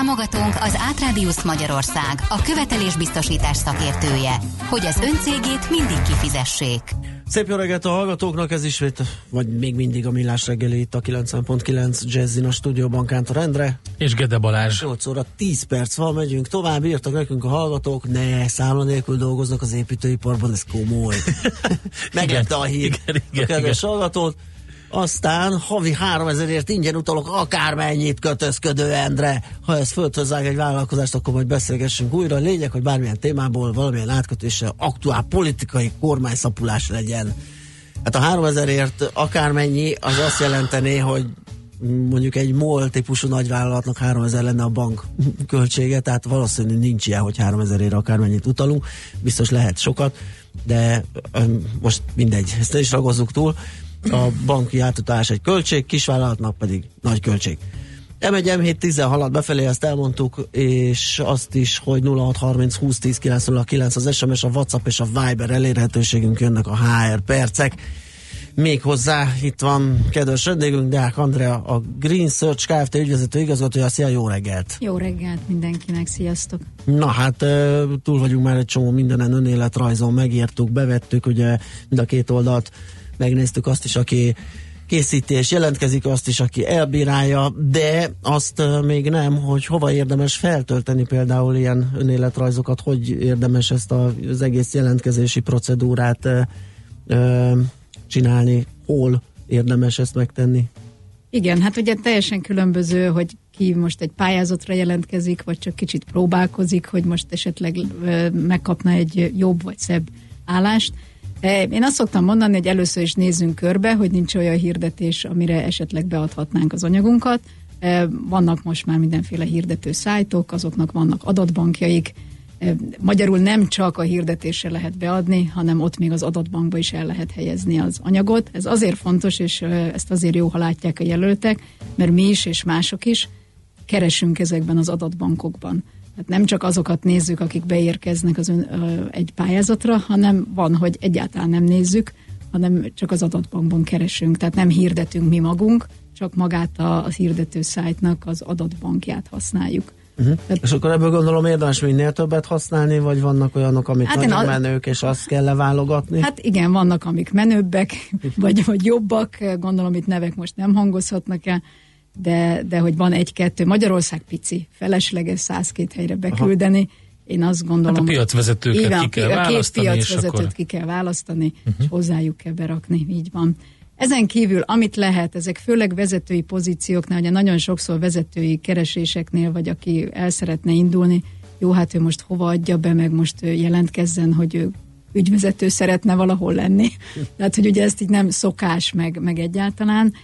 Támogatónk az Átrádiusz Magyarország, a követelésbiztosítás szakértője, hogy az öncégét mindig kifizessék. Szép jó reggelt a hallgatóknak, ez ismét, vagy még mindig a Millás reggeli itt a 90.9 Jazzin a stúdióban Kántor Endre. És Gede Balázs. 8 óra 10 perc van, megyünk tovább, írtak nekünk a hallgatók, ne, számla nélkül dolgoznak az építőiparban, ez komoly. Meglepte a hír igen, igen, a kedves igen. hallgatót. Aztán havi 3000ért ingyen utalok akármennyit kötözködő Endre. Ha ez föltözzág egy vállalkozást, akkor majd beszélgessünk újra. Lényeg, hogy bármilyen témából, valamilyen átkötéssel aktuál politikai kormányszapulás legyen. Hát a 3000ért akármennyi, az azt jelenteni, hogy mondjuk egy MOL típusú nagyvállalatnak 3000 lenne a bank költsége, tehát valószínű nincs ilyen, hogy 3000 ért akármennyit utalunk, biztos lehet sokat, de most mindegy, ezt is ragozzuk túl. A banki átutalás egy költség, kisvállalatnak pedig nagy költség. M1, M7, 10 halad befelé, ezt elmondtuk, és azt is, hogy 0630 20 10 909 az SMS, a WhatsApp és a Viber elérhetőségünk jönnek a HR percek. Még hozzá itt van kedves vendégünk, Deák Andrea, a Green Search Kft. ügyvezető igazgatója. Szia, jó reggelt! Jó reggelt mindenkinek, sziasztok! Na hát túl vagyunk már egy csomó mindenen önéletrajzon, megírtuk, bevettük, ugye mind a két oldalt megnéztük azt is, aki készíti és jelentkezik, azt is, aki elbírálja, de azt még nem, hogy hova érdemes feltölteni például ilyen önéletrajzokat, hogy érdemes ezt a, az egész jelentkezési procedúrát csinálni, hol érdemes ezt megtenni. Igen, hát ugye teljesen különböző, hogy ki most egy pályázatra jelentkezik, vagy csak kicsit próbálkozik, hogy most esetleg megkapna egy jobb vagy szebb állást. E, Én azt szoktam mondani, hogy először is nézzünk körbe, hogy nincs olyan hirdetés, amire esetleg beadhatnánk az anyagunkat. E, Vannak most már mindenféle hirdető szájtok, azoknak vannak adatbankjaik. E, Magyarul nem csak a hirdetésre lehet beadni, hanem ott még az adatbankba is el lehet helyezni az anyagot. Ez azért fontos, és ezt azért jó, ha látják a jelöltek, mert mi is és mások is keresünk ezekben az adatbankokban. Tehát nem csak azokat nézzük, akik beérkeznek az ön, ö, egy pályázatra, hanem van, hogy egyáltalán nem nézzük, hanem csak az adatbankban keresünk. Tehát nem hirdetünk mi magunk, csak magát a, a hirdető szájtnak az adatbankját használjuk. Uh-huh. És akkor ebből gondolom érdemes minél többet használni, vagy vannak olyanok, amik Hát nagyon a- menők, és azt kell leválogatni? Hát igen, vannak, amik menőbbek, vagy, vagy jobbak, gondolom itt nevek most nem hangozhatnak el, de, de hogy van egy-kettő. Magyarország pici, felesleges 102 helyre beküldeni. Én azt gondolom... Hát a piacvezetőket van, ki kell a két piacvezetőt akkor- Mhm. ki kell választani, uh-huh. és hozzájuk kell berakni, így van. Ezen kívül, amit lehet, ezek főleg vezetői pozícióknál, ugye nagyon sokszor vezetői kereséseknél, vagy aki el szeretne indulni, jó, hát ő most hova adja be, meg most jelentkezzen, hogy ő ügyvezető szeretne valahol lenni. Tehát, hogy ugye ezt így nem szokás, meg, meg egyáltalán.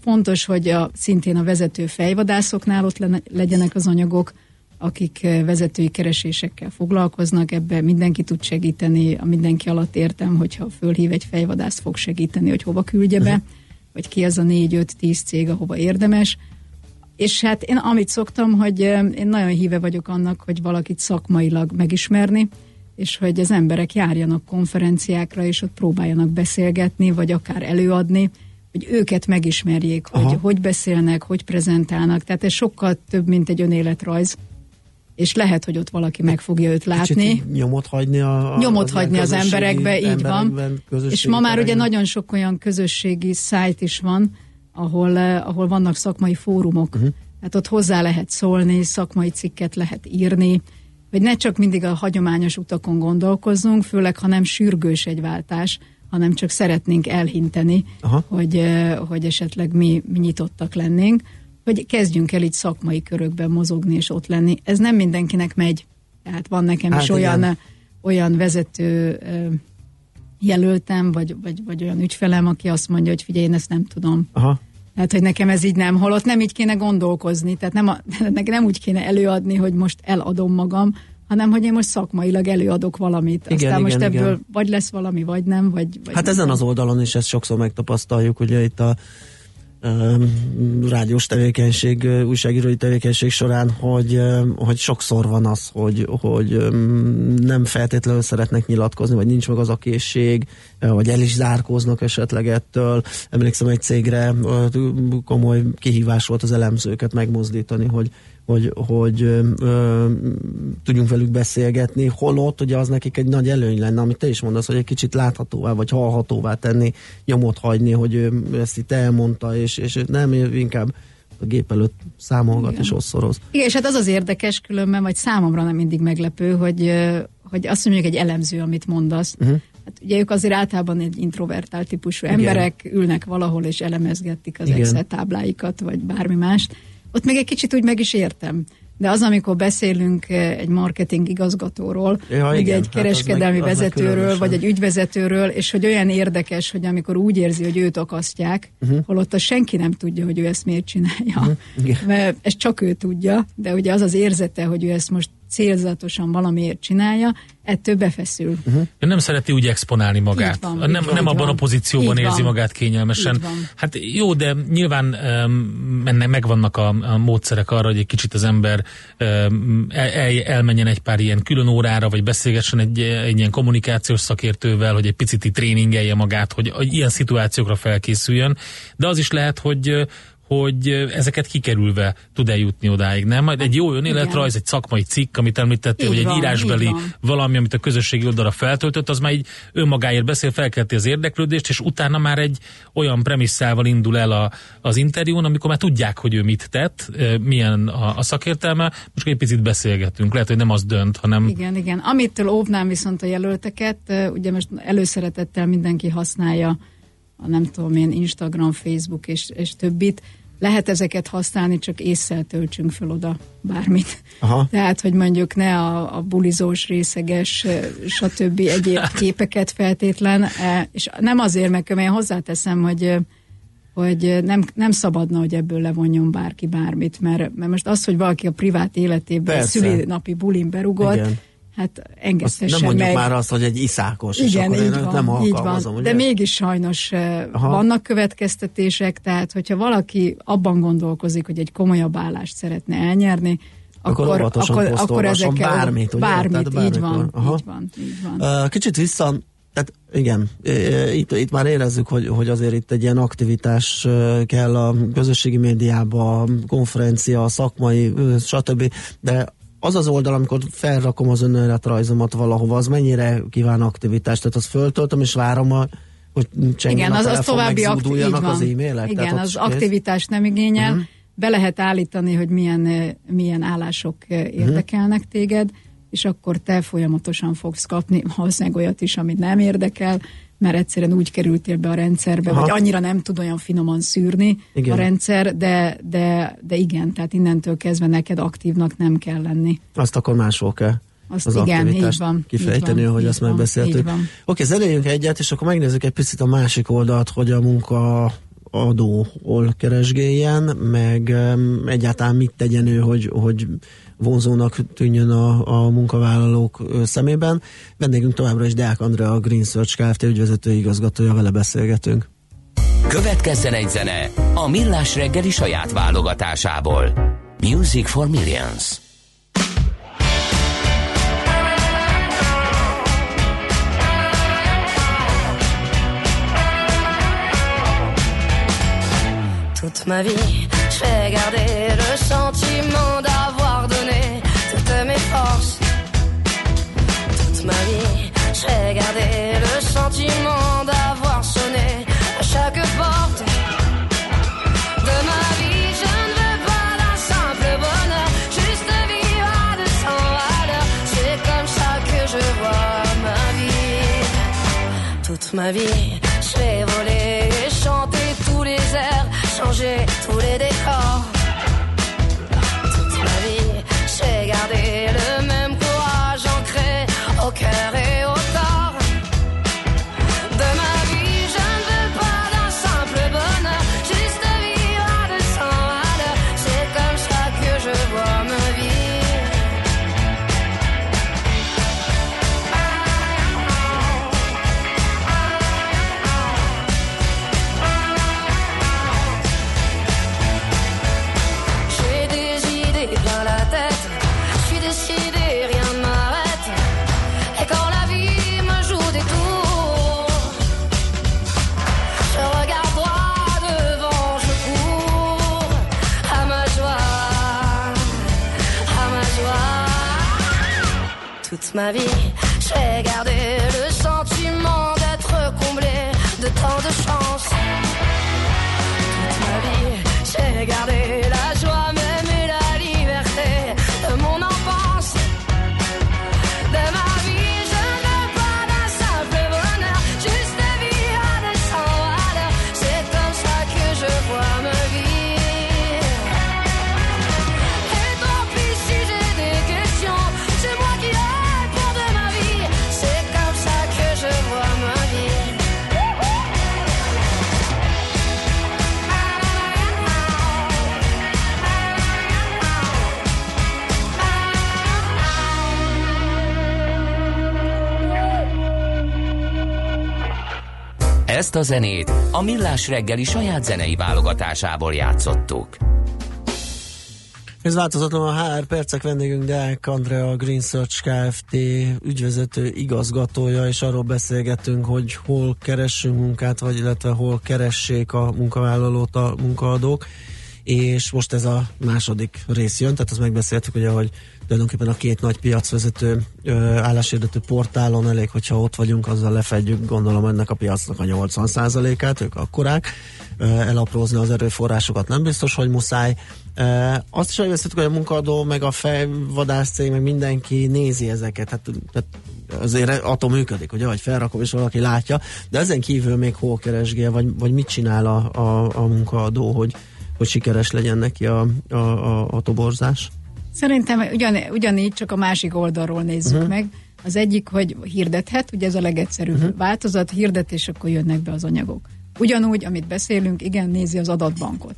Fontos, hogy a, szintén a vezető fejvadászoknál ott legyenek az anyagok, akik vezetői keresésekkel foglalkoznak, ebben mindenki tud segíteni, a mindenki alatt értem, hogyha fölhív egy fejvadász, fog segíteni, hogy hova küldje be, vagy ki az a 4-5-10 cég, ahova érdemes. És hát én amit szoktam, hogy én nagyon híve vagyok annak, hogy valakit szakmailag megismerni, és hogy az emberek járjanak konferenciákra, és ott próbáljanak beszélgetni, vagy akár előadni, hogy őket megismerjék, hogy Aha. hogy beszélnek, hogy prezentálnak. Tehát ez sokkal több, mint egy önéletrajz. És lehet, hogy ott valaki meg fogja őt látni. Nyomot hagyni a, a nyomot az hagyni az emberekbe, így van. És ma már ugye nagyon sok olyan közösségi szájt is van, ahol, eh, ahol vannak szakmai fórumok. Uh-huh. Tehát ott hozzá lehet szólni, szakmai cikket lehet írni, hogy ne csak mindig a hagyományos utakon gondolkozzunk, főleg ha nem sürgős egy váltás, hanem csak szeretnénk elhinteni, Aha. hogy, hogy esetleg mi, mi nyitottak lennénk, hogy kezdjünk el így szakmai körökben mozogni és ott lenni. Ez nem mindenkinek megy. Tehát van nekem Hát is igen. olyan, olyan vezető jelöltem, vagy, vagy, vagy olyan ügyfelem, aki azt mondja, hogy figyelj, én ezt nem tudom. Aha. Tehát, hogy nekem ez így nem, holott nem így kéne gondolkozni, tehát nem, a, nem úgy kéne előadni, hogy most eladom magam, hanem hogy én most szakmailag előadok valamit. Igen, Aztán most igen, ebből igen. vagy lesz valami, vagy nem, vagy... vagy Hát nem. ezen az oldalon is ezt sokszor megtapasztaljuk, ugye itt a rádiós tevékenység, újságírói tevékenység során, hogy, hogy sokszor van az, hogy, hogy nem feltétlenül szeretnek nyilatkozni, vagy nincs meg az a készség, vagy el is zárkóznak esetleg ettől. Emlékszem egy cégre komoly kihívás volt az elemzőket megmozdítani, hogy hogy, hogy ö, ö, tudjunk velük beszélgetni, holott ugye az nekik egy nagy előny lenne, amit te is mondasz, hogy egy kicsit láthatóvá, vagy hallhatóvá tenni, nyomot hagyni, hogy ő ezt itt elmondta, és, és nem inkább a gép előtt számolgat Igen. és osszoroz. Igen, és hát az az érdekes különben, vagy számomra nem mindig meglepő, hogy, hogy azt mondjuk egy elemző, amit mondasz, uh-huh. hát ugye ők azért általában egy introvertált típusú Igen. emberek, ülnek valahol és elemezgetik az Igen. Excel tábláikat, vagy bármi mást. Ott meg egy kicsit úgy meg is értem. De az, amikor beszélünk eh, egy marketing igazgatóról, Ja, ugye igen, egy hát az kereskedelmi meg- az vezetőről, vagy egy ügyvezetőről, és hogy olyan érdekes, hogy amikor úgy érzi, hogy őt akasztják, uh-huh. holott senki nem tudja, hogy ő ezt miért csinálja. Igen. Mert ezt csak ő tudja, de ugye az az érzete, hogy ő ezt most célzatosan valamiért csinálja, ettől befeszül. Ő nem szereti úgy exponálni magát. Így van, nem, így van, nem abban van. a pozícióban Így érzi van. magát kényelmesen. Hát jó, de nyilván um, ennek megvannak a, a módszerek arra, hogy egy kicsit az ember um, el, el, elmenjen egy pár ilyen külön órára, vagy beszélgessen egy, egy ilyen kommunikációs szakértővel, hogy egy picit tréningelje magát, hogy ilyen szituációkra felkészüljön. De az is lehet, hogy hogy ezeket kikerülve tud eljutni odáig, nem? Majd egy jó önéletrajz, egy szakmai cikk, amit említettél, vagy egy van, írásbeli valami, amit a közösségi oldalra feltöltött, az már így önmagáért beszél, felkelti az érdeklődést, és utána már egy olyan premisszával indul el a, az interjún, amikor már tudják, hogy ő mit tett, milyen a, a szakértelme, most egy picit beszélgetünk. Lehet, hogy nem az dönt, hanem Igen, igen. Amitől óvnám viszont a jelölteket, ugye most előszeretettel mindenki használja a nem tudom én Instagram, Facebook és, és többit, lehet ezeket használni, csak észszel töltsünk fel oda bármit. Aha. Tehát, hogy mondjuk ne a, a bulizós, részeges, stb. egyéb képeket feltétlen, e, és nem azért, mert én hozzáteszem, hogy hogy nem, nem szabadna, hogy ebből levonjon bárki bármit, mert, mert most az, hogy valaki a privát életében Persze. szülinapi bulin berugott, Igen. Hát engedhessen nem mondjuk meg. már azt, hogy egy iszákos, és igen, akkor én így őt van, nem így alkalmazom, van. ugye? De mégis sajnos eh, Aha. vannak következtetések, tehát hogyha valaki abban gondolkozik, hogy egy komolyabb állást szeretne elnyerni, Akkor akkor, akkor, akkor ezekkel bármit, ugye? bármit, Tehát így van, Aha. így van, így van. Kicsit vissza, tehát igen, itt, itt már érezzük, hogy, hogy azért itt egy ilyen aktivitás kell a közösségi médiába, a konferencia, szakmai, stb. De az az oldal, amikor felrakom az önéletrajzomat valahova, az mennyire kíván aktivitást? Tehát azt föltöltöm és várom, a, hogy Igen, a az, az további van. az e-mailek? Igen, Tehát az aktivitást nem igényel. Uh-huh. Be lehet állítani, hogy milyen, milyen állások Mhm. uh-huh. érdekelnek téged, és akkor te folyamatosan fogsz kapni valószínűleg olyat is, amit nem érdekel, mert egyszerűen úgy kerültél be a rendszerbe, Aha. vagy annyira nem tud olyan finoman szűrni Igen. a rendszer, de, de, de igen, tehát innentől kezdve neked aktívnak nem kell lenni. Azt akkor máshol kell. Azt az igen, aktivitást így van, kifejteni, így van, hogy így azt van, megbeszéltük. Oké, zenéljünk egyet, és akkor megnézzük egy picit a másik oldalt, hogy a munka adó hol keresgéljen, meg um, egyáltalán mit tegyen ő, hogy, hogy vonzónak tűnjön a, a munkavállalók szemében. Vendégünk továbbra is Deák Andrea, a Green Search Kft. ügyvezető igazgatója, vele beszélgetünk. Következzen egy zene a Millás reggeli saját válogatásából. Music for Millions. Toute ma vie, je vais garder le sentiment d'avoir Ma vie, je vais garder le sentiment d'avoir sonné à chaque porte. De ma vie, je ne veux pas d'un simple bonheur, juste vivre à 200 à l'heure. C'est comme ça que je vois ma vie toute ma vie. Je vais voler et chanter tous les airs, changer tous les décors. Ma vie, Ezt a zenét a Millás reggeli saját zenei válogatásából játszottuk. Ez változatlan a HR percek vendégünk Deák Andrea, Green Search Kft. ügyvezető igazgatója, és arról beszélgetünk, hogy hol keressünk munkát, vagy illetve hol keressék a munkavállalót a munkaadók, és most ez a második rész jön, tehát azt megbeszéltük, ugye, hogy tulajdonképpen a két nagy piacvezető álláshirdető portálon elég, hogyha ott vagyunk, azzal lefedjük, gondolom ennek a piacnak a 80%-át, ők akkorák, elaprózni az erőforrásokat nem biztos, hogy muszáj. Azt is megbeszéltük, hogy a munkadó, meg a fejvadász cég, meg mindenki nézi ezeket, hát, tehát azért attól működik, ugye, hogy felrakom és valaki látja, de ezen kívül még hol keresgél, vagy, vagy mit csinál a, a, a munkaadó, hogy, hogy sikeres legyen neki a, a, a, a toborzás? Szerintem ugyan, ugyanígy, csak a másik oldalról nézzük Mhm. uh-huh. meg. Az egyik, hogy hirdethet, ugye ez a legegyszerűbb Mhm. uh-huh. változat, hirdet, és akkor jönnek be az anyagok. Ugyanúgy, amit beszélünk, igen, nézi az adatbankot.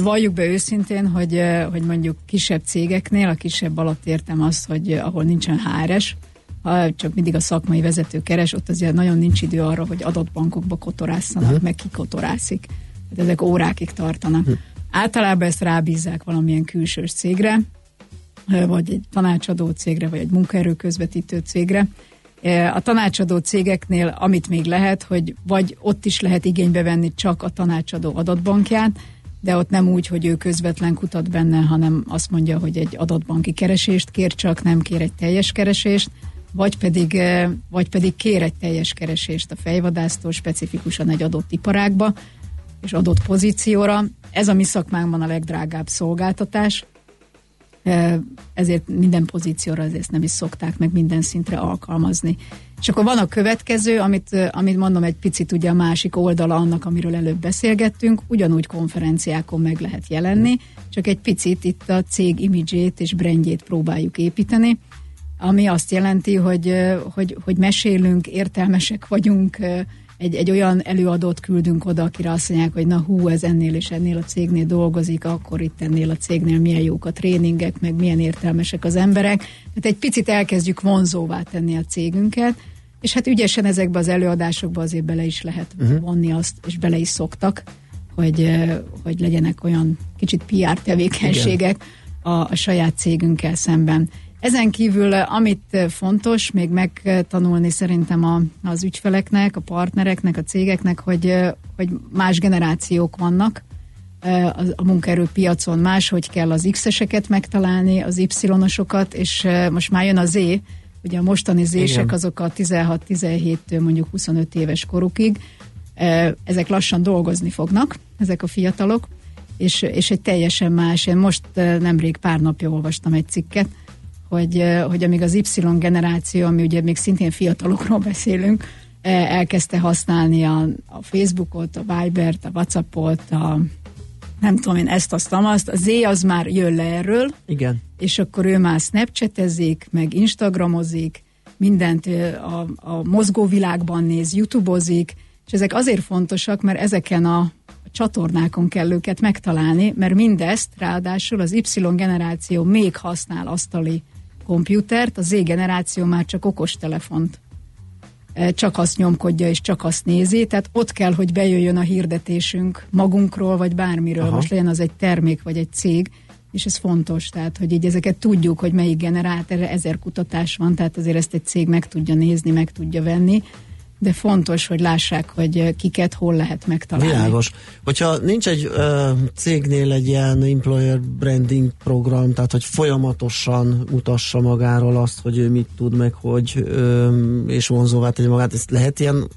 Valljuk be őszintén, hogy, hogy mondjuk kisebb cégeknél, a kisebb alatt értem azt, hogy ahol nincsen HRS, ha csak mindig a szakmai vezető keres, ott azért nagyon nincs idő arra, hogy adatbankokba kotorászanak, uh-huh. meg kikotorászik. Hát ezek órákig tartanak. Uh-huh. Általában ezt rábízzák valamilyen külsős cégre, vagy egy tanácsadó cégre, vagy egy munkaerő közvetítő cégre. A tanácsadó cégeknél, amit még lehet, hogy vagy ott is lehet igénybe venni csak a tanácsadó adatbankját, de ott nem úgy, hogy ő közvetlen kutat benne, hanem azt mondja, hogy egy adatbanki keresést kér csak, nem kér egy teljes keresést, vagy pedig, eh, vagy pedig kér egy teljes keresést a fejvadásztól specifikusan egy adott iparágba, és adott pozícióra. Ez a mi szakmánkban a legdrágább szolgáltatás, ezért minden pozícióra ezért nem is szokták meg minden szintre alkalmazni. És akkor van a következő, amit, amit mondom egy picit ugye a másik oldala annak, amiről előbb beszélgettünk, ugyanúgy konferenciákon meg lehet jelenni, csak egy picit itt a cég imidzsét és brandjét próbáljuk építeni, ami azt jelenti, hogy, hogy, hogy mesélünk, értelmesek vagyunk, egy, egy olyan előadót küldünk oda, akire azt mondják, hogy na hú, ez ennél és ennél a cégnél dolgozik, akkor itt ennél a cégnél milyen jók a tréningek, meg milyen értelmesek az emberek. Tehát egy picit elkezdjük vonzóvá tenni a cégünket, és hát ügyesen ezekbe az előadásokba azért bele is lehet uh-huh. vonni azt, és bele is szoktak, hogy, hogy legyenek olyan kicsit PR tevékenységek a, a saját cégünkkel szemben. Ezen kívül, amit fontos még megtanulni szerintem a, az ügyfeleknek, a partnereknek, a cégeknek, hogy, hogy más generációk vannak a, a munkaerőpiacon, máshogy kell az X-eseket megtalálni, az Y-osokat, és most már jön a Z, ugye a mostani Z-sek azok a 16-17 mondjuk 25 éves korukig, ezek lassan dolgozni fognak, ezek a fiatalok, és, és egy teljesen más, én most nemrég pár napja olvastam egy cikket, hogy, hogy amíg az Y generáció, ami ugye még szintén fiatalokról beszélünk, elkezdte használni a, a Facebookot, a Vibert, a Whatsappot, a nem tudom én ezt, azt, azt, a Z az már jön le erről, Igen. és akkor ő már snapchatezik, meg instagramozik, mindent a, a mozgóvilágban néz, youtubeozik, és ezek azért fontosak, mert ezeken a csatornákon kell őket megtalálni, mert mindezt ráadásul az Y generáció még használ asztali komputert, a Z generáció már csak okostelefont csak azt nyomkodja és csak azt nézi, tehát ott kell, hogy bejöjjön a hirdetésünk magunkról, vagy bármiről, Aha. most legyen az egy termék, vagy egy cég, és ez fontos, tehát hogy így ezeket tudjuk, hogy melyik generált, erre ezer kutatás van, tehát azért ezt egy cég meg tudja nézni, meg tudja venni, de fontos, hogy lássák, hogy kiket hol lehet megtalálni. Világos. Hogyha nincs egy ö, cégnél egy ilyen employer branding program, tehát hogy folyamatosan mutassa magáról azt, hogy ő mit tud meg, hogy ö, és vonzóvá tegye magát, ezt lehet ilyen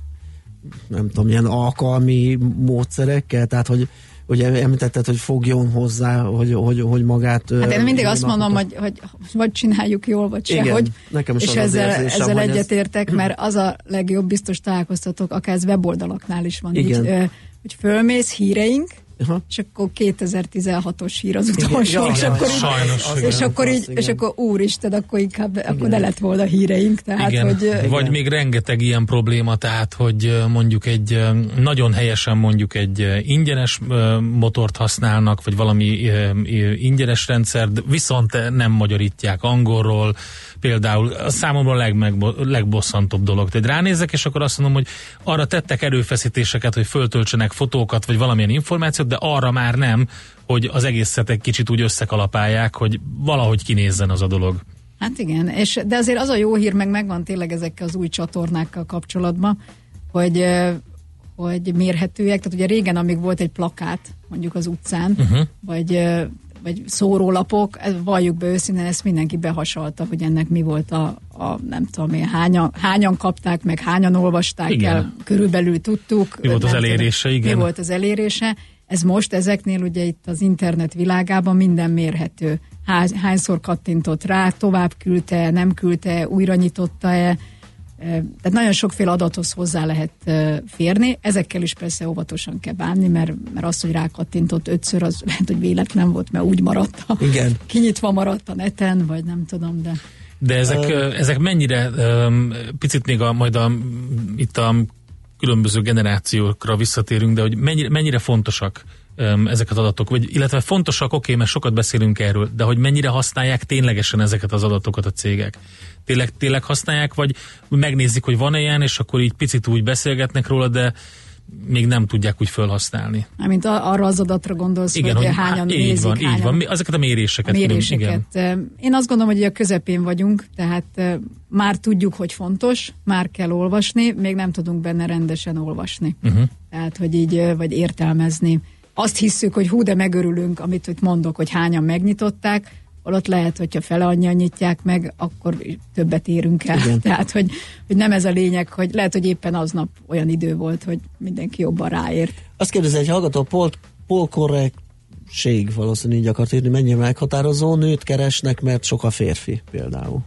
nem tudom, ilyen alkalmi módszerekkel, tehát hogy ugye említetted, hogy fogjon hozzá, hogy, hogy, hogy magát... Hát én mindig azt mondom, hogy, hogy vagy csináljuk jól, vagy se, hogy, nekem is és az ezzel, az érzésem, ezzel egyetértek, ez... mert az a legjobb, biztos találkoztatok, akár ez weboldalaknál is van, Igen. Így, hogy fölmész híreink, Aha. és akkor 2016-os hír az utolsó, Igen, és ja, akkor, sajnos, így, igen. és akkor így, Igen. és akkor úristen, akkor inkább, akkor ne lett volna híreink, tehát, Igen. hogy ö, Vagy még rengeteg ilyen probléma, tehát, hogy mondjuk egy nagyon helyesen mondjuk egy ingyenes motort használnak, vagy valami ingyenes rendszer, de viszont nem magyarítják angolról, például a számomra a legmegbo- legbosszantóbb dolog. Tehát ránézek, és akkor azt mondom, hogy arra tettek erőfeszítéseket, hogy föltöltsenek fotókat, vagy valamilyen információt, de arra már nem, hogy az egészet egy kicsit úgy összekalapálják, hogy valahogy kinézzen az a dolog. Hát igen, és, de azért az a jó hír, meg megvan tényleg ezekkel az új csatornákkal kapcsolatban, hogy, hogy mérhetőek. Tehát ugye régen, amíg volt egy plakát mondjuk az utcán, uh-huh. vagy, vagy szórólapok, valljuk be őszintén, ezt mindenki behasalta, hogy ennek mi volt a, a nem tudom én, hányan, hányan kapták, meg hányan olvasták Igen. el, körülbelül tudtuk. Mi volt az elérése, igen. Mi volt az elérése. Ez most ezeknél ugye itt az internet világában minden mérhető. Hány, hányszor kattintott rá, tovább küldte, nem küldte, újra nyitotta-e. Tehát nagyon sokféle adathoz hozzá lehet férni. Ezekkel is persze óvatosan kell bánni, mert, mert az, hogy rákattintott ötször, az lehet, hogy véletlen volt, mert úgy maradt. A, Igen. Kinyitva maradt a neten, vagy nem tudom, de... De ezek, ö, ezek mennyire, öm, picit még a, majd a, itt a különböző generációkra visszatérünk, de hogy mennyire, mennyire fontosak ezek az adatok, vagy, illetve fontosak, oké, mert sokat beszélünk erről, de hogy mennyire használják ténylegesen ezeket az adatokat a cégek? Tényleg, tényleg használják, vagy megnézik, hogy van ilyen, és akkor így picit úgy beszélgetnek róla, de még nem tudják úgy felhasználni. Mármint a- arra az adatra gondolsz, Igen, hogy, hogy hányan így nézik, van, hányan így van. Ezeket a méréseket. a méréseket. Igen. Én azt gondolom, hogy a közepén vagyunk, tehát eh, már tudjuk, hogy fontos, már kell olvasni, még nem tudunk benne rendesen olvasni. Uh-huh. Tehát, hogy így, vagy értelmezni. Azt hisszük, hogy hú, de megörülünk, amit itt mondok, hogy hányan megnyitották, holott lehet, hogyha fele annyian nyitják meg, akkor többet érünk el. Igen. Tehát, hogy, hogy nem ez a lényeg, hogy lehet, hogy éppen aznap olyan idő volt, hogy mindenki jobban ráért. Azt kérdezi egy hallgató, pol, polkorrektség valószínűleg így akart írni, mennyire meghatározó, nőt keresnek, mert sok a férfi például.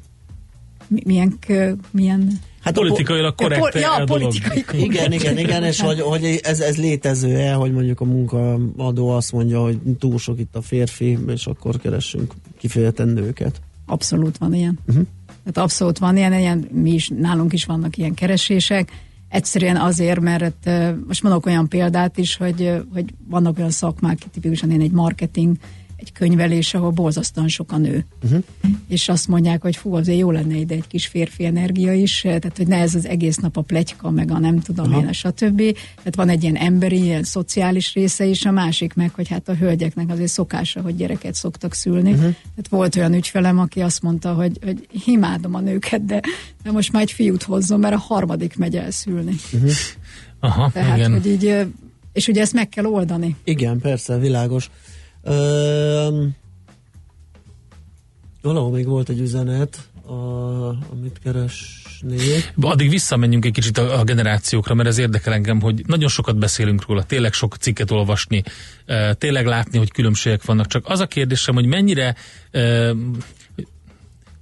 Mi- Milyen, milyen Hát Politikailag korrekt Pol- ja, a dolog. politikai Igen, igen, igen, és hogy, hogy ez, ez létező-e, hogy mondjuk a munkaadó azt mondja, hogy túl sok itt a férfi, és akkor keressünk kifejezetten nőket. Abszolút van ilyen. Uh-huh. Tehát abszolút van ilyen, ilyen, mi is, nálunk is vannak ilyen keresések. Egyszerűen azért, mert uh, most mondok olyan példát is, hogy, hogy vannak olyan szakmák, tipikusan én egy marketing, egy könyvelés, ahol borzasztóan sok a nő. Uh-huh. És azt mondják, hogy fú, azért jó lenne ide egy kis férfi energia is, eh, tehát hogy ne ez az egész nap a pletyka, meg a nem tudom Aha. én, a stb. Tehát van egy ilyen emberi, ilyen szociális része is, a másik meg, hogy hát a hölgyeknek azért szokása, hogy gyereket szoktak szülni. Uh-huh. Tehát volt olyan ügyfelem, aki azt mondta, hogy, hogy imádom a nőket, de, de most már egy fiút hozzon, mert a harmadik megy el szülni. Uh-huh. Aha, Tehát, igen. hogy így, és ugye ezt meg kell oldani. Igen, persze, világos. Valahol még volt egy üzenet, a, amit keresnék. Addig visszamenjünk egy kicsit a, a generációkra, mert ez érdekel engem, hogy nagyon sokat beszélünk róla, tényleg sok cikket olvasni, tényleg látni, hogy különbségek vannak. Csak az a kérdésem, hogy mennyire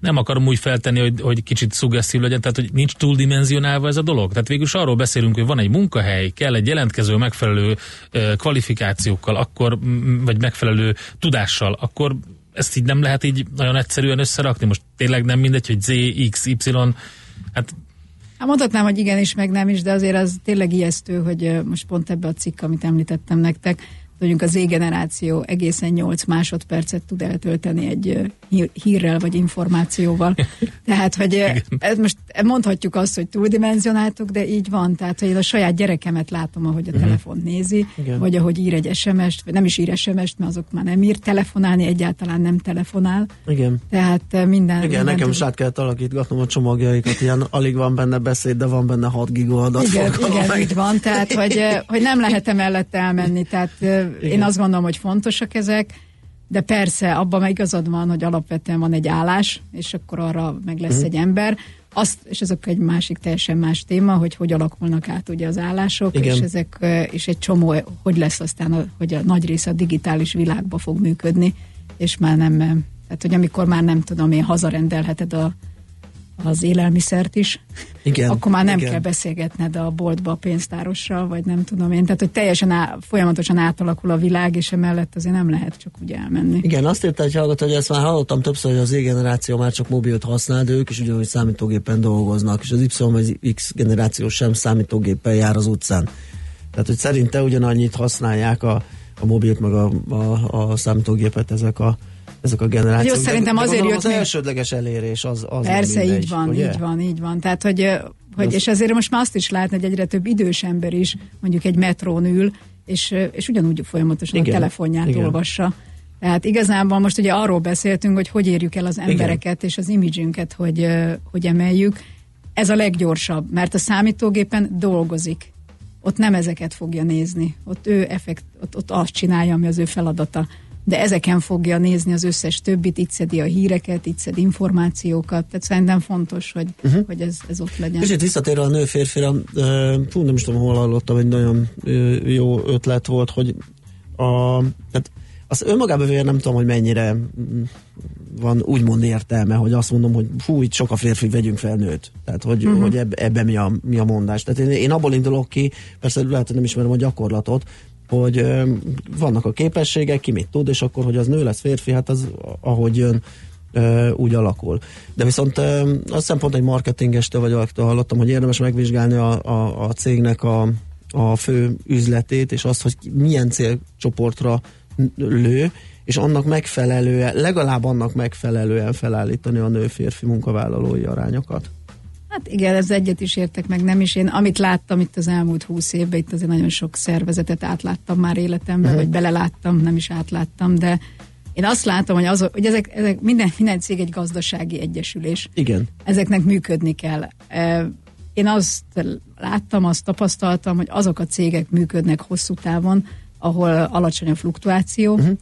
nem akarom úgy feltenni, hogy, hogy kicsit szuggesztív legyen, tehát hogy nincs túldimenzionálva ez a dolog. Tehát végül is arról beszélünk, hogy van egy munkahely, kell egy jelentkező megfelelő kvalifikációkkal, akkor, vagy megfelelő tudással, akkor ezt így nem lehet így nagyon egyszerűen összerakni. Most tényleg nem mindegy, hogy Z, X, Y, hát Hát mondhatnám, hogy igen meg nem is, de azért az tényleg ijesztő, hogy most pont ebbe a cikk, amit említettem nektek, mondjuk az Z-generáció egészen 8 másodpercet tud eltölteni egy hírrel vagy információval. Tehát, hogy ez most mondhatjuk azt, hogy túldimenzionáltuk, de így van. Tehát, hogy én a saját gyerekemet látom, ahogy a uh-huh. telefon nézi, Igen. vagy ahogy ír egy SMS-t, vagy nem is ír SMS-t, mert azok már nem ír, telefonálni egyáltalán nem telefonál. Igen. Tehát minden... Igen, minden nekem is át kellett alakítgatnom a csomagjaikat, ilyen alig van benne beszéd, de van benne 6 giga adat. Igen, igen meg. így van, tehát, hogy, hogy nem lehet emellett elmenni, tehát igen. én azt gondolom, hogy fontosak ezek, de persze, abban meg igazad van, hogy alapvetően van egy állás, és akkor arra meg lesz mm. egy ember. Azt, és ezek egy másik teljesen más téma, hogy hogy alakulnak át ugye az állások, Igen. és ezek, és egy csomó, hogy lesz aztán, a, hogy a nagy része a digitális világba fog működni, és már nem, tehát hogy amikor már nem tudom én, hazarendelheted a az élelmiszert is, igen, akkor már nem igen. kell beszélgetned a boltba a pénztárossal, vagy nem tudom én. Tehát, hogy teljesen á, folyamatosan átalakul a világ, és emellett azért nem lehet csak úgy elmenni. Igen, azt írta egy hallgató, hogy ezt már hallottam többször, hogy az Z-generáció már csak mobilt használ, de ők is ugyanúgy számítógépen dolgoznak, és az Y vagy X generáció sem számítógéppen jár az utcán. Tehát, hogy szerinte ugyanannyit használják a, a mobilt, meg a, a, a számítógépet ezek a ezek a generációk. Jó, szerintem de, azért jött az elsődleges elérés az, az Persze, mindegy, így van, ugye? így van, így van. Tehát, hogy, hogy és azért most már azt is látni, hogy egyre több idős ember is mondjuk egy metrón ül, és, és ugyanúgy folyamatosan igen, a telefonját igen. olvassa. Tehát igazából most ugye arról beszéltünk, hogy hogy érjük el az embereket igen. és az imidzsünket, hogy, hogy emeljük. Ez a leggyorsabb, mert a számítógépen dolgozik. Ott nem ezeket fogja nézni. Ott ő effekt, ott, ott azt csinálja, ami az ő feladata de ezeken fogja nézni az összes többit, itt szedi a híreket, itt szedi információkat, tehát szerintem fontos, hogy, uh-huh. hogy ez, ez ott legyen. Itt visszatérve a nő-férfira, fú, nem is tudom, hol hallottam, egy nagyon jó ötlet volt, hogy a, tehát az önmagában vér nem tudom, hogy mennyire van úgymond értelme, hogy azt mondom, hogy fú, itt sok a férfi, vegyünk fel nőt. Tehát, hogy, uh-huh. hogy ebbe, ebbe mi, a, mi a mondás. Tehát én, én abból indulok ki, persze lehet, hogy nem ismerem a gyakorlatot, hogy vannak a képességek, ki mit tud, és akkor, hogy az nő lesz férfi, hát az ahogy jön, úgy alakul. De viszont ö, azt pont egy marketingestől vagy valaktól hallottam, hogy érdemes megvizsgálni a, a, a cégnek a, a fő üzletét, és azt, hogy milyen célcsoportra lő, és annak megfelelően, legalább annak megfelelően felállítani a nő-férfi munkavállalói arányokat. Hát igen, ez egyet is értek meg, nem is én. Amit láttam itt az elmúlt húsz évben, itt azért nagyon sok szervezetet átláttam már életemben, uh-huh. vagy beleláttam, nem is átláttam, de én azt látom, hogy, az, hogy ezek, ezek minden, minden cég egy gazdasági egyesülés. Igen. Ezeknek működni kell. Én azt láttam, azt tapasztaltam, hogy azok a cégek működnek hosszú távon, ahol alacsony a fluktuáció, uh-huh.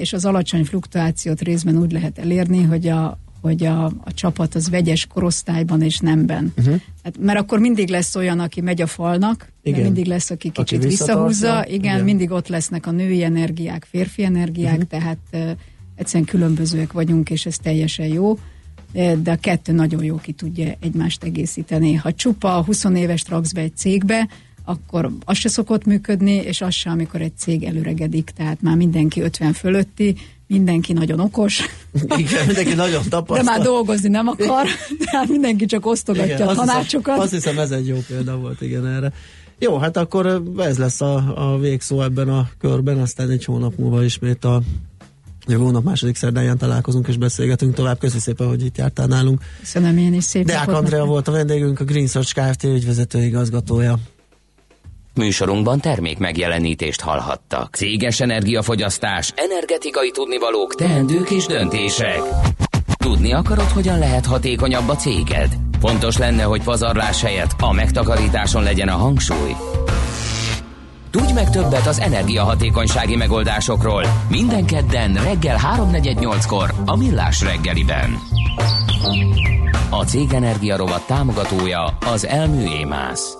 és az alacsony fluktuációt részben úgy lehet elérni, hogy a, hogy a, a csapat az vegyes korosztályban és nemben. Uh-huh. Hát, mert akkor mindig lesz olyan, aki megy a falnak, igen. mindig lesz, aki kicsit aki visszahúzza, igen, igen, mindig ott lesznek a női energiák, férfi energiák, uh-huh. tehát uh, egyszerűen különbözőek vagyunk, és ez teljesen jó de a kettő nagyon jó ki tudja egymást egészíteni. Ha csupa 20 éves raksz be egy cégbe, akkor az se szokott működni, és az se, amikor egy cég előregedik, tehát már mindenki 50 fölötti, mindenki nagyon okos. Igen, mindenki nagyon tapasztal. De már dolgozni nem akar, tehát mindenki csak osztogatja igen, a tanácsokat. Hiszem, azt hiszem ez egy jó példa volt, igen, erre. Jó, hát akkor ez lesz a, a végszó ebben a körben, aztán egy hónap múlva ismét a Jövő hónap második szerdáján találkozunk és beszélgetünk tovább. Köszönöm szépen, hogy itt jártál nálunk. Köszönöm én is szép Deák Andrea volt a vendégünk, a Green Search Kft. ügyvezető igazgatója. Műsorunkban termék megjelenítést hallhattak. Céges energiafogyasztás, energetikai tudnivalók, teendők és döntések. Tudni akarod, hogyan lehet hatékonyabb a céged? Fontos lenne, hogy pazarlás helyett a megtakarításon legyen a hangsúly. Tudj meg többet az energiahatékonysági megoldásokról minden kedden reggel 3.48-kor a Millás reggeliben. A Cég Energia rovat támogatója az Elmű Émász.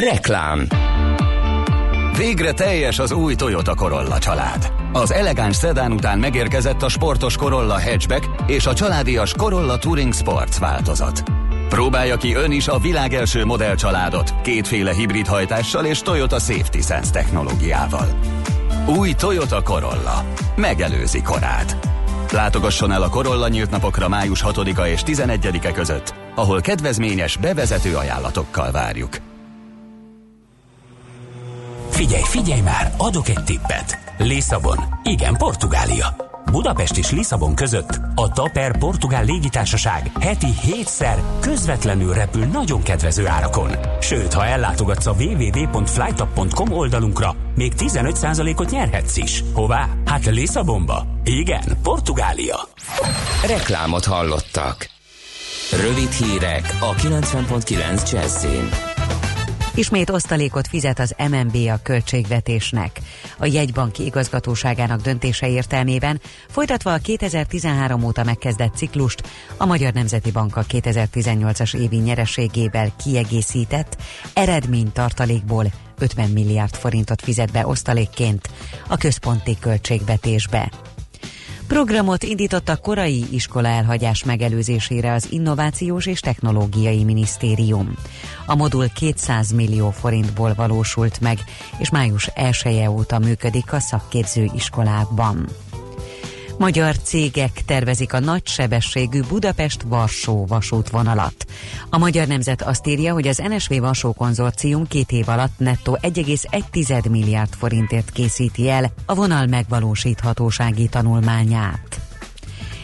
Reklám Végre teljes az új Toyota Corolla család. Az elegáns szedán után megérkezett a sportos Corolla Hatchback és a családias Corolla Touring Sports változat. Próbálja ki ön is a világ első modellcsaládot kétféle hibrid hajtással és Toyota Safety Sense technológiával. Új Toyota Corolla. Megelőzi korát. Látogasson el a Corolla nyílt napokra május 6-a és 11-e között, ahol kedvezményes bevezető ajánlatokkal várjuk. Figyelj, figyelj már, adok egy tippet. Lisszabon. Igen, Portugália. Budapest és Lisszabon között a Taper Portugál légitársaság heti hétszer közvetlenül repül nagyon kedvező árakon. Sőt, ha ellátogatsz a www.flytap.com oldalunkra, még 15%-ot nyerhetsz is. Hová? Hát Lisszabonba. Igen, Portugália. Reklámot hallottak. Rövid hírek a 90.9 Jazzin. Ismét osztalékot fizet az MNB a költségvetésnek. A jegybanki igazgatóságának döntése értelmében folytatva a 2013 óta megkezdett ciklust, a Magyar Nemzeti Bank a 2018-as évi nyereségével kiegészített eredménytartalékból 50 milliárd forintot fizet be osztalékként a központi költségvetésbe. Programot indított a korai iskola elhagyás megelőzésére az Innovációs és Technológiai Minisztérium. A modul 200 millió forintból valósult meg, és május 1 -e óta működik a szakképző iskolákban. Magyar cégek tervezik a nagysebességű Budapest-Varsó vasútvonalat. A Magyar Nemzet azt írja, hogy az NSV Varsó konzorcium két év alatt nettó 1,1 milliárd forintért készíti el a vonal megvalósíthatósági tanulmányát.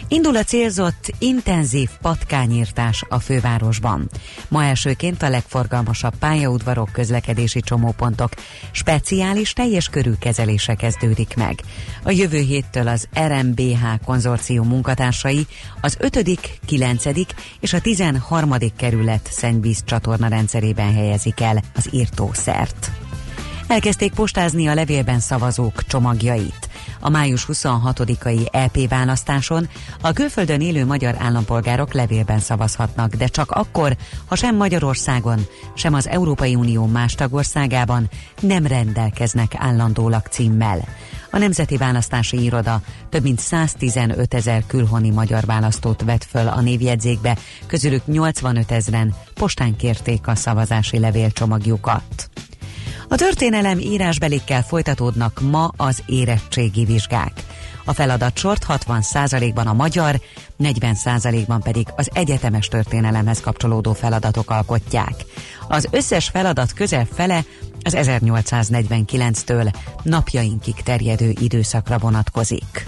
Indul a célzott intenzív patkányírtás a fővárosban. Ma elsőként a legforgalmasabb pályaudvarok, közlekedési csomópontok speciális teljes körű kezelése kezdődik meg. A jövő héttől az RMBH konzorcium munkatársai az 5., 9. és a 13. kerület szennyvíz csatorna rendszerében helyezik el az írtószert. Elkezdték postázni a levélben szavazók csomagjait. A május 26-ai EP választáson a külföldön élő magyar állampolgárok levélben szavazhatnak, de csak akkor, ha sem Magyarországon, sem az Európai Unió más tagországában nem rendelkeznek állandó lakcímmel. A Nemzeti Választási Iroda több mint 115 ezer külhoni magyar választót vett föl a névjegyzékbe, közülük 85 ezeren postán kérték a szavazási levélcsomagjukat. A történelem írásbelikkel folytatódnak ma az érettségi vizsgák. A feladatsort 60%-ban a magyar, 40%-ban pedig az egyetemes történelemhez kapcsolódó feladatok alkotják. Az összes feladat közel fele az 1849-től napjainkig terjedő időszakra vonatkozik.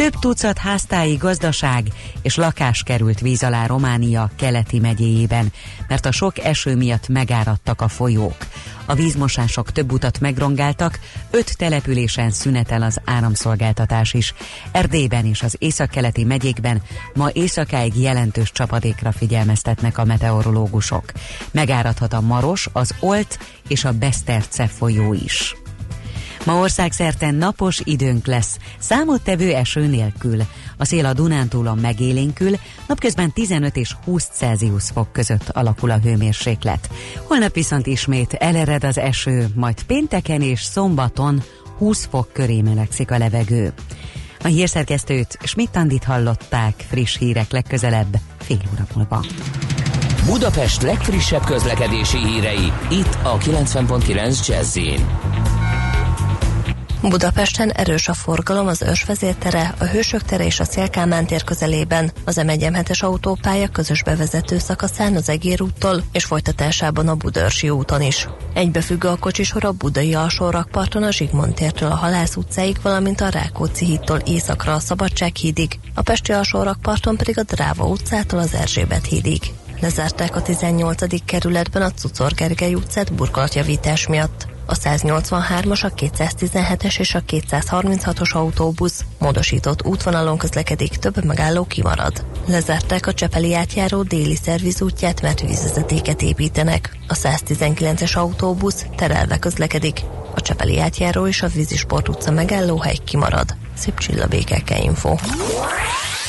Több tucat háztáji gazdaság és lakás került víz alá Románia keleti megyéjében, mert a sok eső miatt megáradtak a folyók. A vízmosások több utat megrongáltak, öt településen szünetel az áramszolgáltatás is. Erdélyben és az északkeleti megyékben ma éjszakáig jelentős csapadékra figyelmeztetnek a meteorológusok. Megáradhat a Maros, az Olt és a Beszterce folyó is. Ma országszerte napos időnk lesz, számottevő eső nélkül. A szél a Dunántúlon megélénkül, napközben 15 és 20 Celsius fok között alakul a hőmérséklet. Holnap viszont ismét elered az eső, majd pénteken és szombaton 20 fok köré melegszik a levegő. A hírszerkesztőt Schmidt-Andit hallották, friss hírek legközelebb, fél óra múlva. Budapest legfrissebb közlekedési hírei, itt a 90.9 jazz Budapesten erős a forgalom az Ősvezértere, a Hősök tere és a Szélkámán tér közelében, az m 1 autópálya közös bevezető szakaszán az Egér úttól és folytatásában a Budörsi úton is. Egybefüggő a kocsisor a Budai alsó rakparton a Zsigmond tértől a Halász utcáig, valamint a Rákóczi hídtól északra a Szabadság hídig, a Pesti alsó rakparton pedig a Dráva utcától az Erzsébet hídig. Lezárták a 18. kerületben a Cucor Gergely utcát burkolatjavítás miatt. A 183-as, a 217-es és a 236-os autóbusz módosított útvonalon közlekedik, több megálló kimarad. Lezárták a Csepeli átjáró déli szervizútját, mert vízvezetéket építenek. A 119-es autóbusz terelve közlekedik, a Csepeli átjáró és a Vízisport utca megállóhely kimarad. Szép csillabékeke info.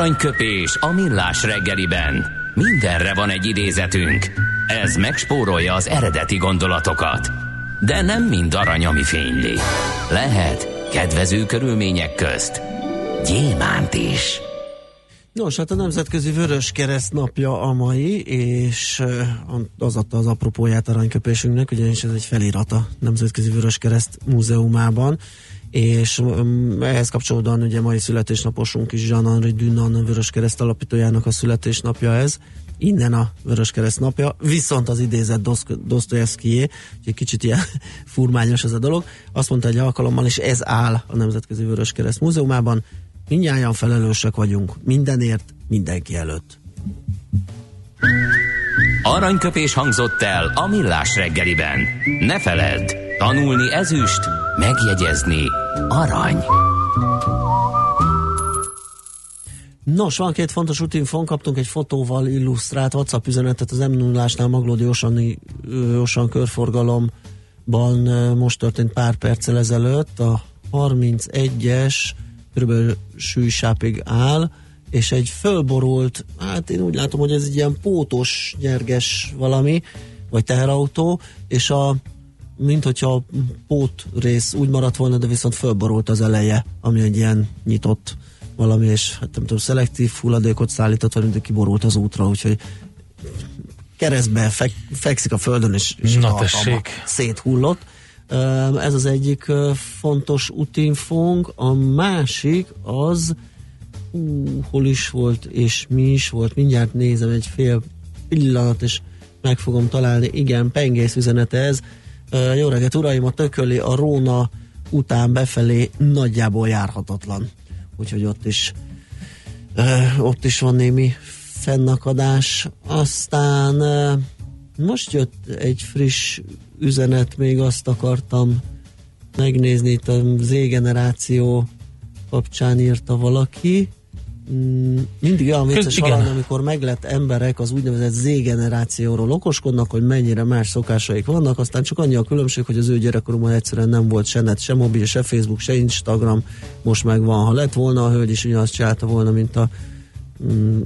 Aranyköpés a millás reggeliben. Mindenre van egy idézetünk. Ez megspórolja az eredeti gondolatokat. De nem mind arany, ami fényli. Lehet kedvező körülmények közt gyémánt is. Nos, hát a Nemzetközi Vörös Kereszt napja a mai, és az adta az apropóját aranyköpésünknek, ugyanis ez egy felirat a Nemzetközi Vörös Kereszt múzeumában, és um, ehhez kapcsolódóan ugye mai születésnaposunk is Jean-Henri Dunant, Vörös Kereszt alapítójának a születésnapja ez, innen a Vörös Kereszt napja, viszont az idézett Dostoyevskyé, úgyhogy kicsit ilyen furmányos ez a dolog, azt mondta egy alkalommal, és ez áll a Nemzetközi Vörös Kereszt múzeumában, mindjárt felelősek vagyunk mindenért, mindenki előtt. Aranyköpés hangzott el a millás reggeliben. Ne feledd, tanulni ezüst, megjegyezni arany. Nos, van két fontos útinfon, kaptunk egy fotóval illusztrált WhatsApp üzenetet az m 0 Maglódi Osani, Osan körforgalomban most történt pár perccel ezelőtt. A 31-es körülbelül sűsápig áll, és egy fölborult, hát én úgy látom, hogy ez egy ilyen pótos, nyerges valami, vagy teherautó, és a mint hogyha a pót rész úgy maradt volna, de viszont fölborult az eleje, ami egy ilyen nyitott valami, és hát nem tudom, szelektív hulladékot szállított, vagy mint kiborult az útra, úgyhogy keresztbe fek, fekszik a földön, és, és Na a széthullott. Ez az egyik fontos útinfónk. A másik az hú, hol is volt, és mi is volt, mindjárt nézem egy fél pillanat, és meg fogom találni. Igen, pengész üzenete ez. Jó reggelt, uraim, a tököli a Róna után befelé nagyjából járhatatlan úgyhogy ott is ott is van némi fennakadás. Aztán most jött egy friss üzenet, még azt akartam megnézni, itt a Z-generáció kapcsán írta valaki, mindig olyan vicces hallani, amikor meglett emberek az úgynevezett Z-generációról okoskodnak, hogy mennyire más szokásaik vannak, aztán csak annyi a különbség, hogy az ő gyerekkorukban egyszerűen nem volt se net, se mobil, se Facebook, se Instagram, most meg van. Ha lett volna, a hölgy is ugyanazt csinálta volna, mint a mm,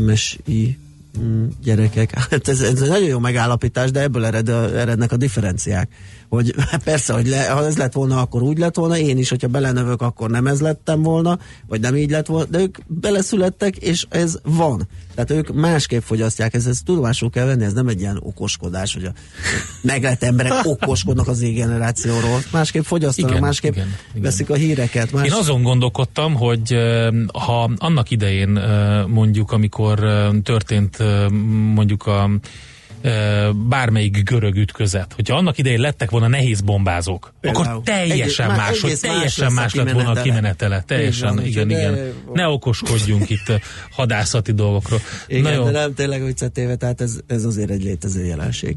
MSI mm, gyerekek. Hát ez, ez egy nagyon jó megállapítás, de ebből ered, erednek a differenciák hogy persze, hogy le, ha ez lett volna, akkor úgy lett volna, én is, hogyha belenövök, akkor nem ez lettem volna, vagy nem így lett volna, de ők beleszülettek, és ez van. Tehát ők másképp fogyasztják, ez, ez tudomásul kell venni, ez nem egy ilyen okoskodás, hogy a meglett emberek okoskodnak az generációról, másképp fogyasztanak, igen, másképp igen, igen. veszik a híreket. Más... Én azon gondolkodtam, hogy ha annak idején mondjuk, amikor történt mondjuk a bármelyik görög ütközet, hogyha annak idején lettek volna nehéz bombázók, Például. akkor teljesen egész, más, hogy teljesen más, más lett volna a kimenetele. Teljesen, van, igen, de... igen. Ne okoskodjunk itt hadászati dolgokról. Igen, Na jó. de nem tényleg viccetéve, tehát ez, ez azért egy létező jelenség.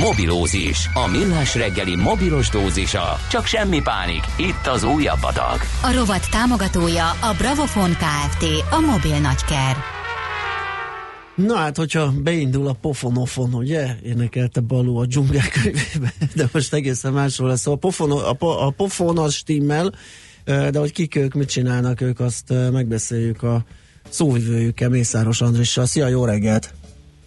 Mobilózis, a millás reggeli mobilos dózisa. Csak semmi pánik, itt az újabb adag. A rovat támogatója a Bravofon Kft. A mobil nagyker. Na hát, hogyha beindul a pofonofon, ugye? Énekelte Balú a dzsungel könyvébe, de most egészen másról lesz. A pofon, a, po, a pofon az stimmel, de hogy kik ők, mit csinálnak ők, azt megbeszéljük a szóvivőjükkel, Mészáros Andrissal. Szia, jó reggelt!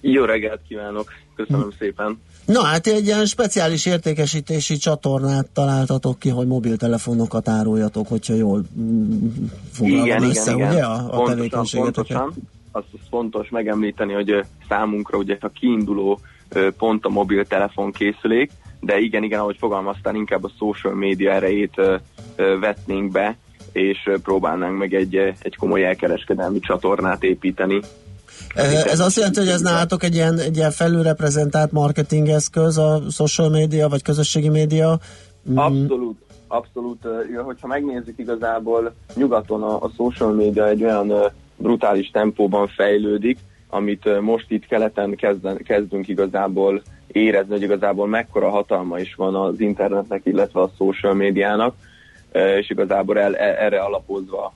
Jó reggelt kívánok! Köszönöm hm. szépen! Na hát egy ilyen speciális értékesítési csatornát találtatok ki, hogy mobiltelefonokat áruljatok, hogyha jól mm, foglalom igen, össze, igen, ugye a, a tevékenységeteket? Pontosan, azt, azt fontos megemlíteni, hogy számunkra ugye a kiinduló pont a mobiltelefon készülék, de igen, igen, ahogy fogalmaztál, inkább a social media erejét vetnénk be, és próbálnánk meg egy, egy komoly elkereskedelmi csatornát építeni ez azt jelenti, hogy ez nálatok egy ilyen, egy ilyen felülreprezentált marketing eszköz, a social media vagy közösségi média? Mm. Abszolút, abszolút. Hogyha megnézzük igazából nyugaton a, a social media egy olyan brutális tempóban fejlődik, amit most itt keleten kezden, kezdünk igazából érezni, hogy igazából mekkora hatalma is van az internetnek, illetve a social médiának, és igazából el, erre alapozva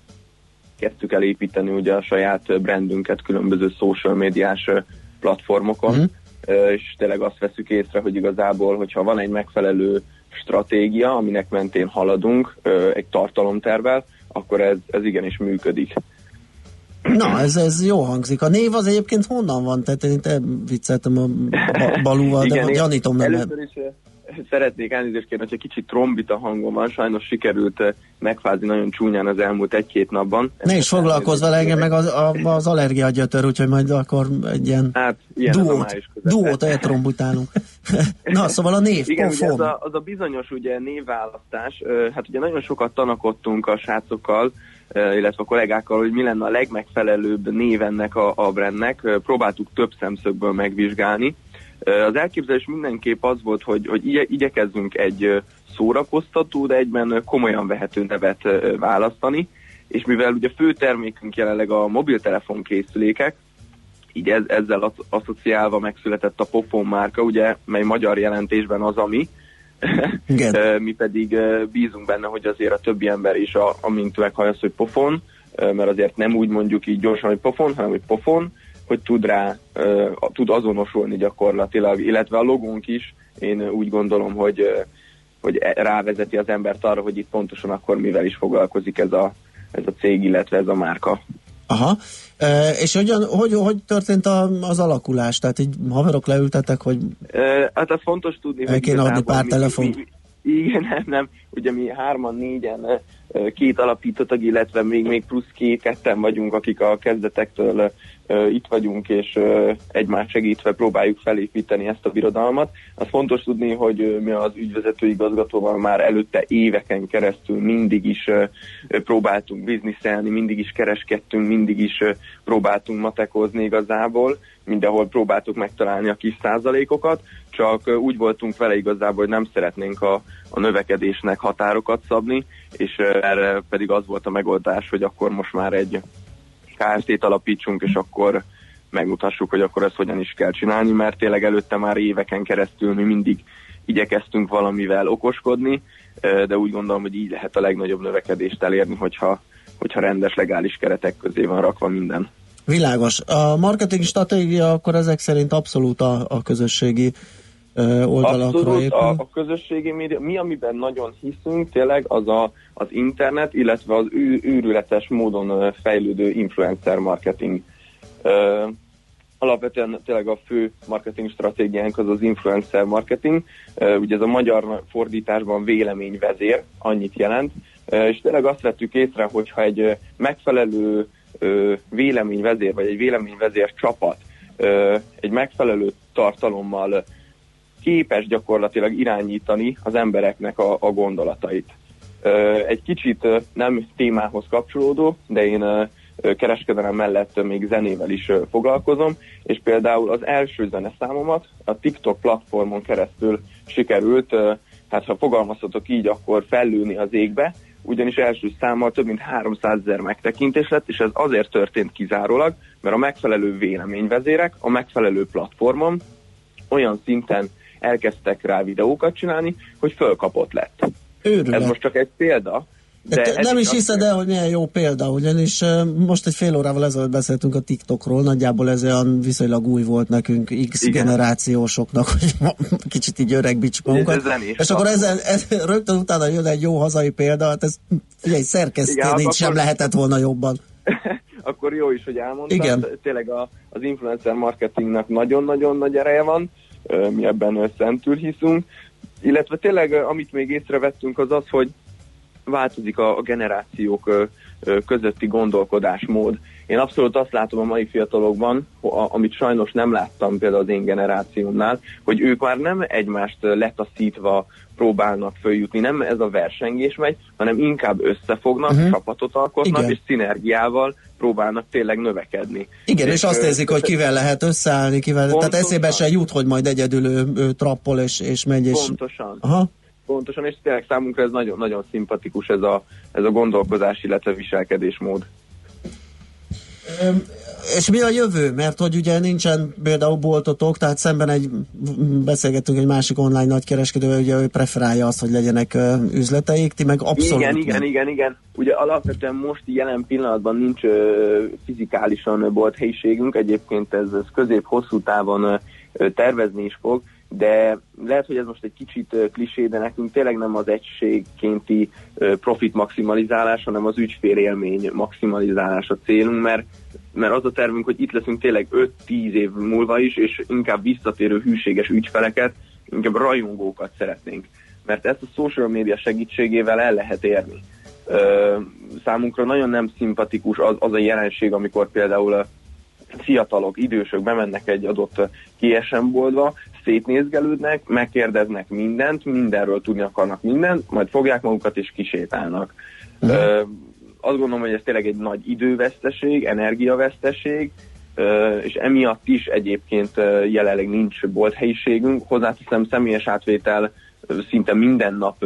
kezdtük el építeni ugye a saját brandünket különböző social médiás platformokon, mm. és tényleg azt veszük észre, hogy igazából, hogyha van egy megfelelő stratégia, aminek mentén haladunk egy tartalomtervel, akkor ez, ez igenis működik. Na, ez, ez jó hangzik. A név az egyébként honnan van? Tehát én te vicceltem a balúval, de gyanítom nem. Először is szeretnék elnézést kérni, hogyha kicsit trombita hangom van, sajnos sikerült eh, megfázni nagyon csúnyán az elmúlt egy-két napban. Ne is foglalkozz vele, engem meg az, a, az allergia gyötör, úgyhogy majd akkor egy ilyen, hát, ilyen duót, duót eltrombitálunk. Na, szóval a név, Igen, ugye az, a, az a bizonyos ugye névválasztás, hát ugye nagyon sokat tanakodtunk a srácokkal, illetve a kollégákkal, hogy mi lenne a legmegfelelőbb név ennek a, a brandnek. Próbáltuk több szemszögből megvizsgálni, az elképzelés mindenképp az volt, hogy, hogy igye, igyekezzünk egy szórakoztató, de egyben komolyan vehető nevet választani, és mivel ugye fő termékünk jelenleg a mobiltelefon készülékek, így ez, ezzel asszociálva megszületett a Pofon márka, ugye, mely magyar jelentésben az, ami, mi pedig bízunk benne, hogy azért a többi ember is, a, amint meghallja hogy pofon, mert azért nem úgy mondjuk így gyorsan, hogy pofon, hanem hogy pofon, hogy tud rá, tud azonosulni gyakorlatilag, illetve a logónk is, én úgy gondolom, hogy, hogy e, rávezeti az embert arra, hogy itt pontosan akkor mivel is foglalkozik ez a, ez a cég, illetve ez a márka. Aha. E, és hogyan, hogy, hogy történt a, az alakulás? Tehát így haverok leültetek, hogy... E, hát az fontos tudni, hogy... kéne adni pár telefont. Mi, mi, igen, nem, nem. Ugye mi hárman, négyen két alapítótag, illetve még, még plusz két, ketten vagyunk, akik a kezdetektől itt vagyunk, és egymást segítve próbáljuk felépíteni ezt a birodalmat. Az fontos tudni, hogy mi az ügyvezető igazgatóval már előtte éveken keresztül mindig is próbáltunk bizniszelni, mindig is kereskedtünk, mindig is próbáltunk matekozni igazából, mindenhol próbáltuk megtalálni a kis százalékokat, csak úgy voltunk vele igazából, hogy nem szeretnénk a, a növekedésnek határokat szabni, és erre pedig az volt a megoldás, hogy akkor most már egy KFT-t alapítsunk, és akkor megmutassuk, hogy akkor ezt hogyan is kell csinálni, mert tényleg előtte már éveken keresztül mi mindig igyekeztünk valamivel okoskodni, de úgy gondolom, hogy így lehet a legnagyobb növekedést elérni, hogyha, hogyha rendes, legális keretek közé van rakva minden. Világos. A marketing stratégia akkor ezek szerint abszolút a, a közösségi oldalakra Abszolút, épül. A, a közösségi média, mi amiben nagyon hiszünk tényleg az a, az internet, illetve az ő, őrületes módon fejlődő influencer marketing. Uh, alapvetően tényleg a fő marketing stratégiánk az az influencer marketing. Uh, ugye ez a magyar fordításban véleményvezér annyit jelent, uh, és tényleg azt vettük észre, hogyha egy megfelelő véleményvezér, vagy egy véleményvezér csapat egy megfelelő tartalommal képes gyakorlatilag irányítani az embereknek a, a gondolatait. Egy kicsit nem témához kapcsolódó, de én kereskedelem mellett még zenével is foglalkozom, és például az első zeneszámomat a TikTok platformon keresztül sikerült, hát ha fogalmazhatok így, akkor fellőni az égbe, ugyanis első számmal több mint 300 ezer megtekintés lett, és ez azért történt kizárólag, mert a megfelelő véleményvezérek a megfelelő platformon olyan szinten elkezdtek rá videókat csinálni, hogy fölkapott lett. Őrület. Ez most csak egy példa, de ez nem is hiszed el, hogy milyen jó példa, ugyanis most egy fél órával ezelőtt beszéltünk a TikTokról, nagyjából ez olyan viszonylag új volt nekünk X Igen. generációsoknak, hogy kicsit így öregbítsuk magunkat. Ez És akkor ezen, ez, rögtön utána jön egy jó hazai példa, hát ez figyelj, Igen, Igen, sem akkor- lehetett volna jobban. akkor jó is, hogy elmondtad. Igen. Tényleg a, az influencer marketingnek nagyon-nagyon nagy ereje van, mi ebben szentül hiszünk. Illetve tényleg, amit még észrevettünk, az az, hogy változik a, a generációk közötti gondolkodásmód. Én abszolút azt látom a mai fiatalokban, amit sajnos nem láttam például az én generációmnál, hogy ők már nem egymást letaszítva próbálnak följutni, nem ez a versengés megy, hanem inkább összefognak, uh-huh. csapatot alkotnak, Igen. és szinergiával próbálnak tényleg növekedni. Igen, és, azt ö, érzik, hogy kivel lehet összeállni, kivel, tehát Pontosan. eszébe se jut, hogy majd egyedül ő, ő trappol és, és megy, és... Pontosan. Aha. Pontosan, és tényleg számunkra ez nagyon-nagyon szimpatikus ez a, ez a gondolkozás, illetve viselkedésmód. És mi a jövő? Mert hogy ugye nincsen például boltotok, tehát szemben egy, beszélgettünk egy másik online nagykereskedővel, ugye ő preferálja azt, hogy legyenek üzleteik, ti meg abszolút igen, igen, nem. igen, igen. Ugye alapvetően most jelen pillanatban nincs ö, fizikálisan bolt helyiségünk, egyébként ez, ez közép-hosszú távon ö, tervezni is fog, de lehet, hogy ez most egy kicsit klisé, de nekünk tényleg nem az egységkénti profit maximalizálás, hanem az ügyfél élmény maximalizálás a célunk, mert mert az a tervünk, hogy itt leszünk tényleg 5-10 év múlva is, és inkább visszatérő hűséges ügyfeleket, inkább rajongókat szeretnénk. Mert ezt a social media segítségével el lehet érni. Számunkra nagyon nem szimpatikus az, az a jelenség, amikor például a fiatalok, idősök bemennek egy adott boltba, szétnézgelődnek, megkérdeznek mindent, mindenről tudni akarnak mindent, majd fogják magukat és kisétálnak. Ö, azt gondolom, hogy ez tényleg egy nagy időveszteség, energiaveszteség, és emiatt is egyébként jelenleg nincs bolthelyiségünk. Hozzáteszem, személyes átvétel szinte minden nap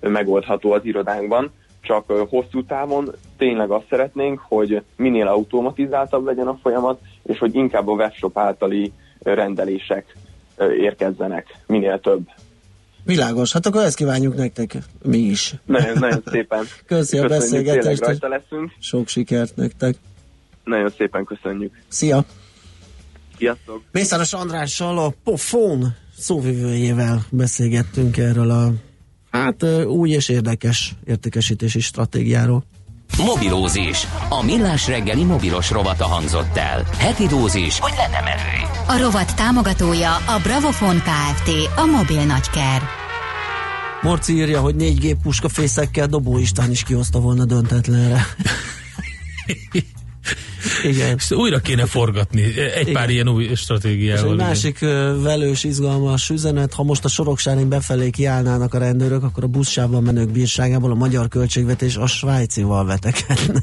megoldható az irodánkban, csak hosszú távon tényleg azt szeretnénk, hogy minél automatizáltabb legyen a folyamat, és hogy inkább a webshop általi rendelések érkezzenek, minél több. Világos, hát akkor ezt kívánjuk nektek mi is. Nagyon, nagyon szépen Köszi a beszélgetést, rajta leszünk. sok sikert nektek. Nagyon szépen köszönjük. Szia! Sziasztok! Mészáros Andrással a Pofon szóvivőjével beszélgettünk erről a hát új és érdekes értékesítési stratégiáról. Mobilózis. A millás reggeli mobilos rovata hangzott el. Heti dózis, hogy lenne merő. A rovat támogatója a Bravofon Kft. A mobil nagyker. Morci írja, hogy 4G puskafészekkel Dobó István is kihozta volna döntetlenre. Igen. És újra kéne forgatni egy Igen. pár ilyen új És stratégiával. egy igen. másik velős, izgalmas üzenet, ha most a soroksárin befelé kiállnának a rendőrök, akkor a buszsávban menők bírságából a magyar költségvetés a svájcival vetekedne.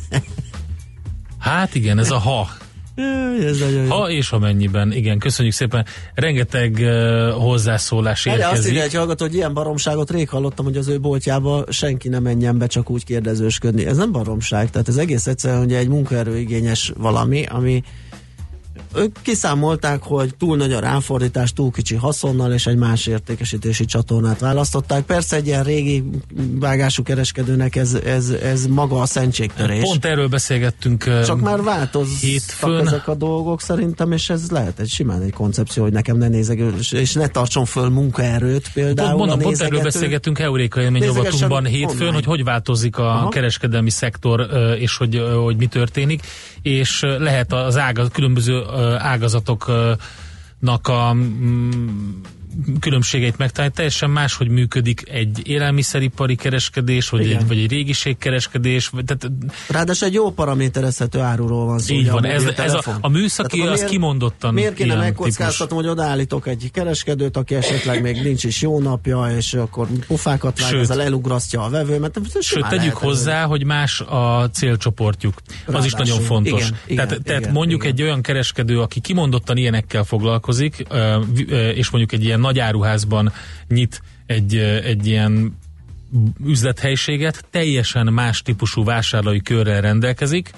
Hát igen, ez a ha. Jaj, Ez nagyon jó. Ha és amennyiben, igen, köszönjük szépen. Rengeteg uh, hozzászólás Erre azt érkezik. írja egy hallgató, hogy ilyen baromságot rég hallottam, hogy az ő boltjába senki nem menjen be csak úgy kérdezősködni. Ez nem baromság, tehát ez egész egyszerűen ugye egy munkaerőigényes valami, ami ők kiszámolták, hogy túl nagy a ráfordítás, túl kicsi haszonnal, és egy más értékesítési csatornát választották. Persze egy ilyen régi vágású kereskedőnek ez, ez, ez maga a szentségtörés. Pont erről beszélgettünk. Csak már változtak hétfőn. ezek a dolgok szerintem, és ez lehet egy simán egy koncepció, hogy nekem ne nézek, és ne tartson föl munkaerőt például. Pont, mondom, pont erről beszélgettünk Euréka élmény Nézegessen rovatunkban hétfőn, online. hogy hogy változik a Aha. kereskedelmi szektor, és hogy, hogy mi történik, és lehet az ágaz, különböző ágazatoknak a mm, különbségeit megtalálni. Teljesen máshogy működik egy élelmiszeripari kereskedés, vagy egy, vagy egy régiségkereskedés. Tehát, Ráadásul egy jó paraméterezhető áruról van szó. Így van, ez, ez a, a műszaki Tehát az miért- kimondottan Miért kéne ilyen megkockáztatom, hogy odaállítok egy kereskedőt, aki esetleg még nincs is jó napja, és akkor pufákat vág, ezzel elugrasztja a vevőmet. Sőt, tegyük hozzá, hogy más a célcsoportjuk. Az is Ráadásul. nagyon fontos. Igen, igen, tehát, tehát igen, mondjuk igen. egy olyan kereskedő, aki kimondottan ilyenekkel foglalkozik, és mondjuk egy ilyen nagy áruházban nyit egy, egy ilyen üzlethelyiséget, teljesen más típusú vásárlói körrel rendelkezik,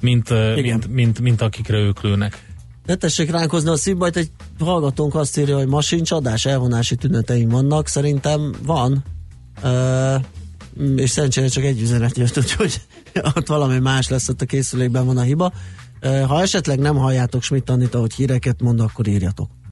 mint, Igen. mint, mint, mint akikre ők lőnek. Ne tessék ránk hozni a szívbajt, egy hallgatónk azt írja, hogy ma sincs adás, elvonási tüneteim vannak, szerintem van, uh, és szerencsére csak egy üzenet jött, úgyhogy ott valami más lesz, ott a készülékben van a hiba. Uh, ha esetleg nem halljátok Schmidt Anita, hogy híreket mond, akkor írjatok.